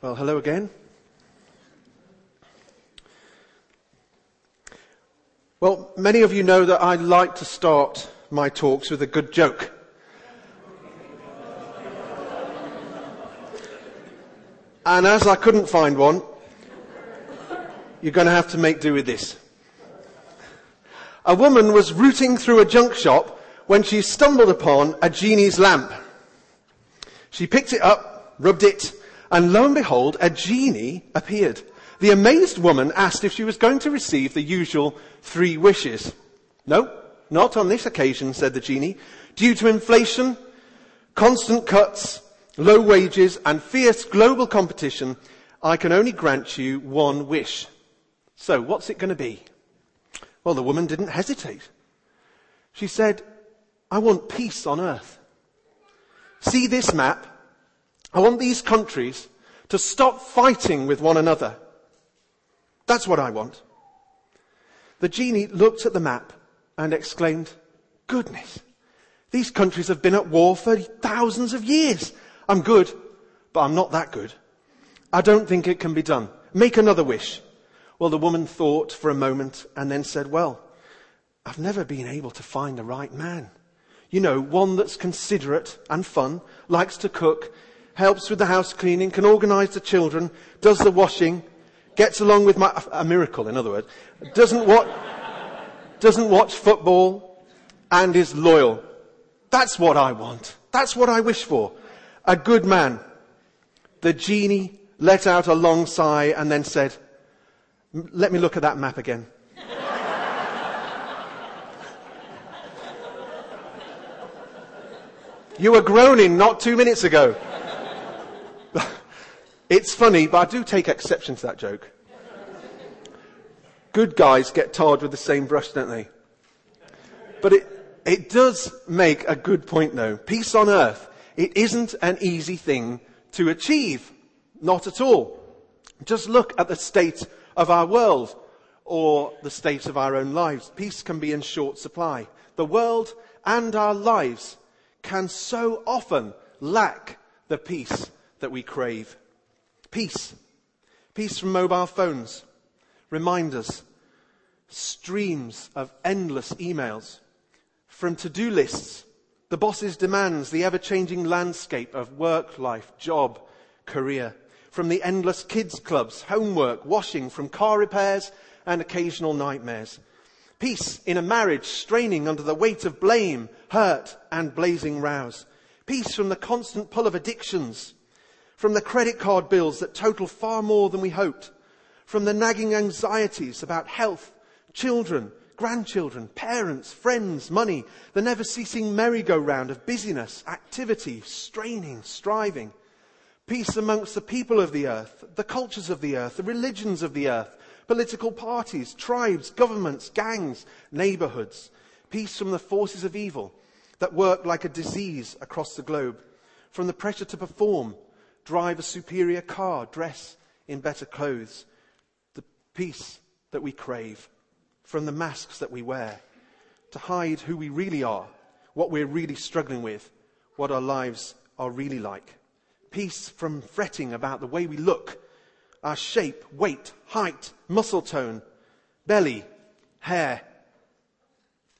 Well, hello again. Well, many of you know that I like to start my talks with a good joke. And as I couldn't find one, you're going to have to make do with this. A woman was rooting through a junk shop when she stumbled upon a genie's lamp. She picked it up, rubbed it, and lo and behold, a genie appeared. The amazed woman asked if she was going to receive the usual three wishes. No, not on this occasion, said the genie. Due to inflation, constant cuts, low wages, and fierce global competition, I can only grant you one wish. So, what's it going to be? Well, the woman didn't hesitate. She said, I want peace on earth. See this map? I want these countries to stop fighting with one another. That's what I want. The genie looked at the map and exclaimed, goodness, these countries have been at war for thousands of years. I'm good, but I'm not that good. I don't think it can be done. Make another wish. Well, the woman thought for a moment and then said, well, I've never been able to find the right man. You know, one that's considerate and fun, likes to cook, helps with the house cleaning, can organize the children, does the washing, gets along with my, a miracle in other words, doesn't watch, doesn't watch football, and is loyal. That's what I want. That's what I wish for. A good man. The genie let out a long sigh and then said, let me look at that map again. you were groaning not two minutes ago. It's funny, but I do take exception to that joke. Good guys get tarred with the same brush, don't they? But it, it does make a good point though. Peace on earth. It isn't an easy thing to achieve. Not at all. Just look at the state of our world or the state of our own lives. Peace can be in short supply. The world and our lives can so often lack the peace that we crave. Peace. Peace from mobile phones, reminders, streams of endless emails, from to-do lists, the boss's demands, the ever-changing landscape of work, life, job, career, from the endless kids clubs, homework, washing, from car repairs and occasional nightmares. Peace in a marriage straining under the weight of blame, hurt and blazing rows. Peace from the constant pull of addictions, from the credit card bills that total far more than we hoped, from the nagging anxieties about health, children, grandchildren, parents, friends, money, the never ceasing merry-go-round of busyness, activity, straining, striving. Peace amongst the people of the earth, the cultures of the earth, the religions of the earth, political parties, tribes, governments, gangs, neighborhoods. Peace from the forces of evil that work like a disease across the globe, from the pressure to perform, drive a superior car, dress in better clothes, the peace that we crave from the masks that we wear, to hide who we really are, what we're really struggling with, what our lives are really like. Peace from fretting about the way we look, our shape, weight, height, muscle tone, belly, hair.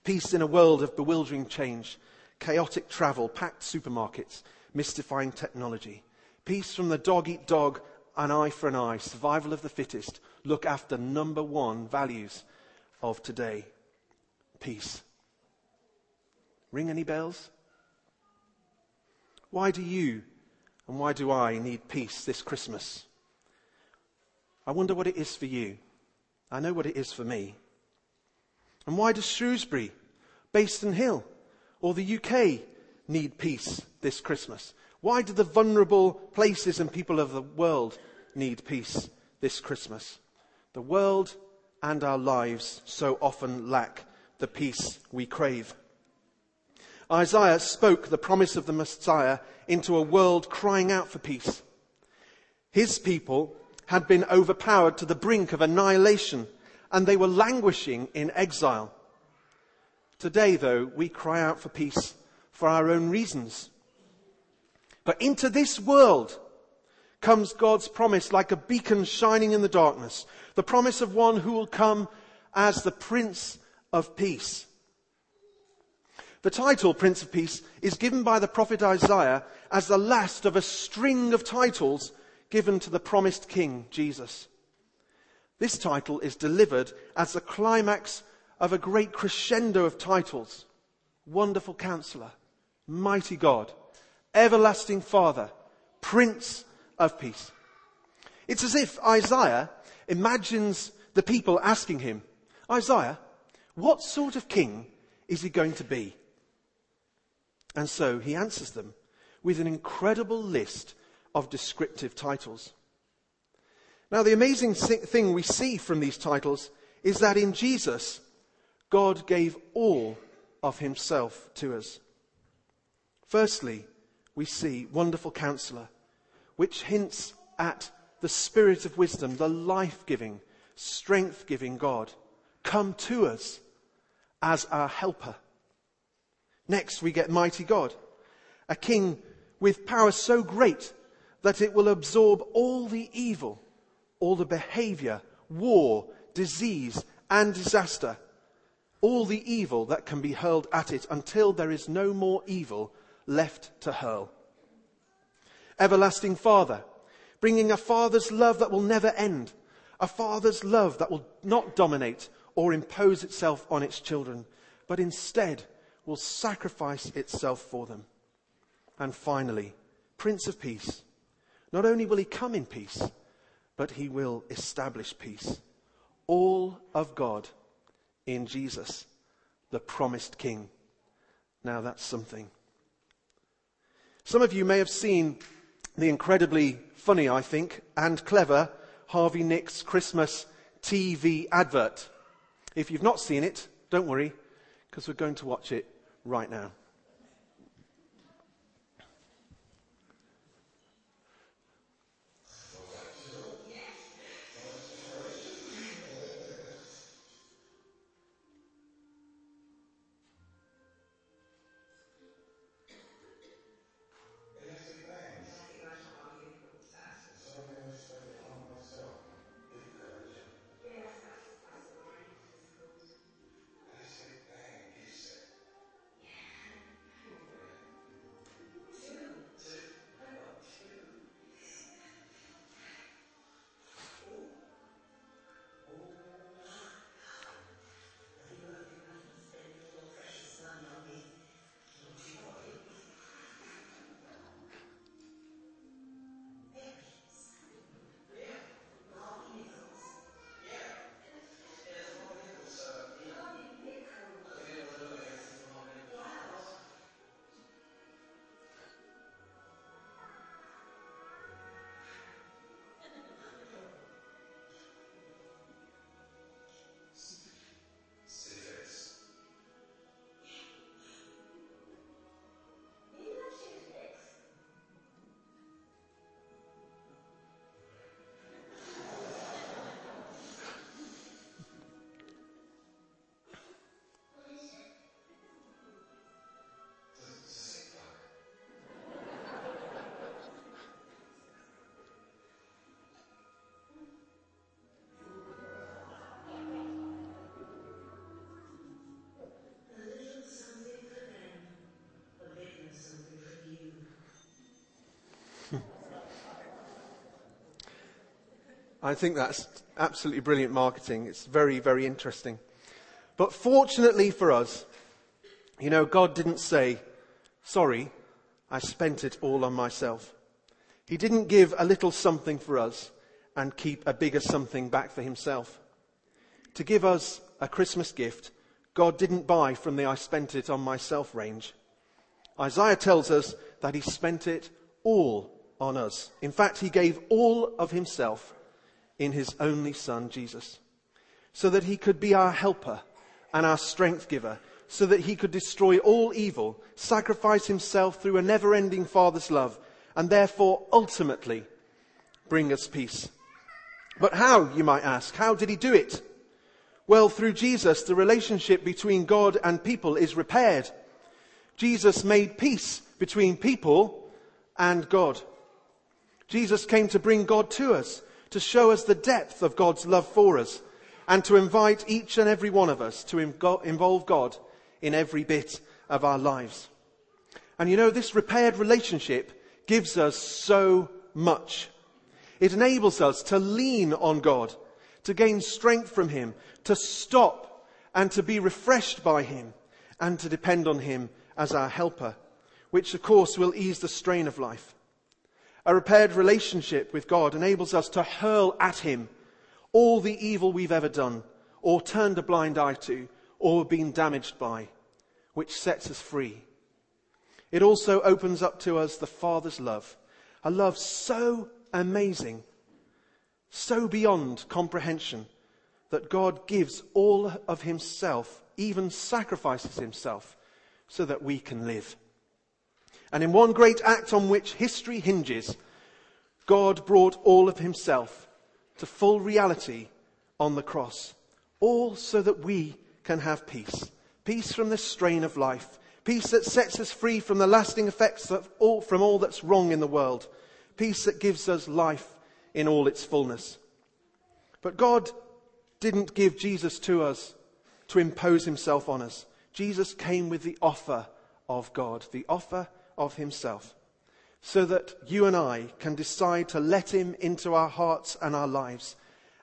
Peace in a world of bewildering change, chaotic travel, packed supermarkets, mystifying technology. Peace from the dog eat dog, an eye for an eye, survival of the fittest, look after number one values of today. Peace. Ring any bells? Why do you and why do I need peace this Christmas? I wonder what it is for you. I know what it is for me. And why does Shrewsbury, Bayston Hill, or the UK need peace this Christmas? Why do the vulnerable places and people of the world need peace this Christmas? The world and our lives so often lack the peace we crave. Isaiah spoke the promise of the Messiah into a world crying out for peace. His people had been overpowered to the brink of annihilation and they were languishing in exile. Today, though, we cry out for peace for our own reasons. But into this world comes God's promise like a beacon shining in the darkness. The promise of one who will come as the Prince of Peace. The title Prince of Peace is given by the prophet Isaiah as the last of a string of titles given to the promised king, Jesus. This title is delivered as the climax of a great crescendo of titles. Wonderful Counselor, Mighty God, Everlasting Father, Prince of Peace. It's as if Isaiah imagines the people asking him, Isaiah, what sort of king is he going to be? And so he answers them with an incredible list of descriptive titles. Now, the amazing thing we see from these titles is that in Jesus, God gave all of himself to us. Firstly, we see Wonderful Counselor, which hints at the Spirit of wisdom, the life giving, strength giving God, come to us as our helper. Next, we get Mighty God, a king with power so great that it will absorb all the evil, all the behavior, war, disease, and disaster, all the evil that can be hurled at it until there is no more evil left to hurl. Everlasting Father, bringing a father's love that will never end, a father's love that will not dominate or impose itself on its children, but instead will sacrifice itself for them. And finally, Prince of Peace. Not only will he come in peace, but he will establish peace. All of God in Jesus, the promised King. Now that's something. Some of you may have seen the incredibly funny, I think, and clever Harvey Nicks Christmas TV advert. If you've not seen it, don't worry, because we're going to watch it right now. I think that's absolutely brilliant marketing. It's very, very interesting. But fortunately for us, you know, God didn't say, sorry, I spent it all on myself. He didn't give a little something for us and keep a bigger something back for himself. To give us a Christmas gift, God didn't buy from the I spent it on myself range. Isaiah tells us that he spent it all on us. In fact, he gave all of himself in his only son, Jesus, so that he could be our helper and our strength giver, so that he could destroy all evil, sacrifice himself through a never ending Father's love, and therefore ultimately bring us peace. But how, you might ask, how did he do it? Well, through Jesus, the relationship between God and people is repaired. Jesus made peace between people and God. Jesus came to bring God to us, to show us the depth of God's love for us, and to invite each and every one of us to involve God in every bit of our lives. And you know, this repaired relationship gives us so much. It enables us to lean on God, to gain strength from Him, to stop and to be refreshed by Him, and to depend on Him as our helper, which of course will ease the strain of life. A repaired relationship with God enables us to hurl at Him all the evil we've ever done, or turned a blind eye to, or been damaged by, which sets us free. It also opens up to us the Father's love, a love so amazing, so beyond comprehension, that God gives all of Himself, even sacrifices Himself, so that we can live. And in one great act on which history hinges, God brought all of Himself to full reality on the cross, all so that we can have peace. Peace from the strain of life, peace that sets us free from the lasting effects of all, from all that's wrong in the world, peace that gives us life in all its fullness. But God didn't give Jesus to us to impose himself on us. Jesus came with the offer of God, the offer of himself, so that you and I can decide to let him into our hearts and our lives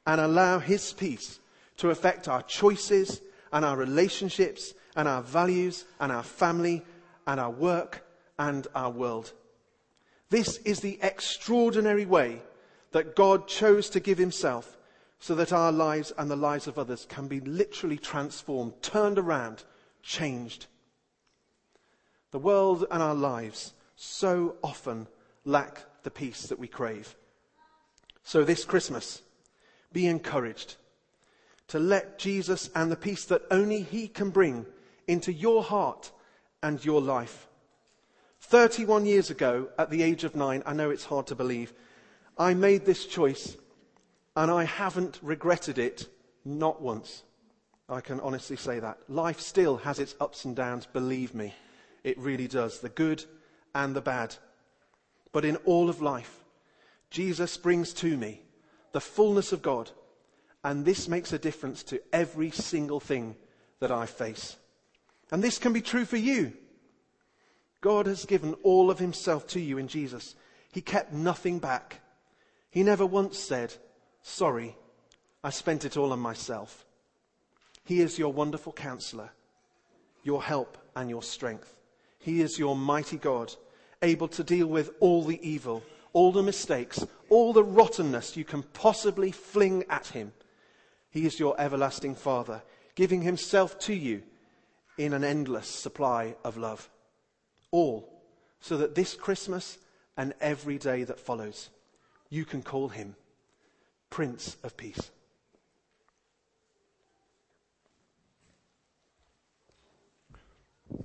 and allow his peace to affect our choices and our relationships and our values and our family and our work and our world. This is the extraordinary way that God chose to give himself so that our lives and the lives of others can be literally transformed, turned around, changed. The world and our lives so often lack the peace that we crave. So this Christmas, be encouraged to let Jesus and the peace that only He can bring into your heart and your life. 31 years ago, at the age of nine, I know it's hard to believe, I made this choice and I haven't regretted it, not once. I can honestly say that. Life still has its ups and downs, believe me. It really does. The good and the bad. But in all of life, Jesus brings to me the fullness of God. And this makes a difference to every single thing that I face. And this can be true for you. God has given all of himself to you in Jesus. He kept nothing back. He never once said, sorry, I spent it all on myself. He is your wonderful counselor, your help and your strength. He is your mighty God, able to deal with all the evil, all the mistakes, all the rottenness you can possibly fling at him. He is your everlasting Father, giving himself to you in an endless supply of love. All so that this Christmas and every day that follows, you can call him Prince of Peace.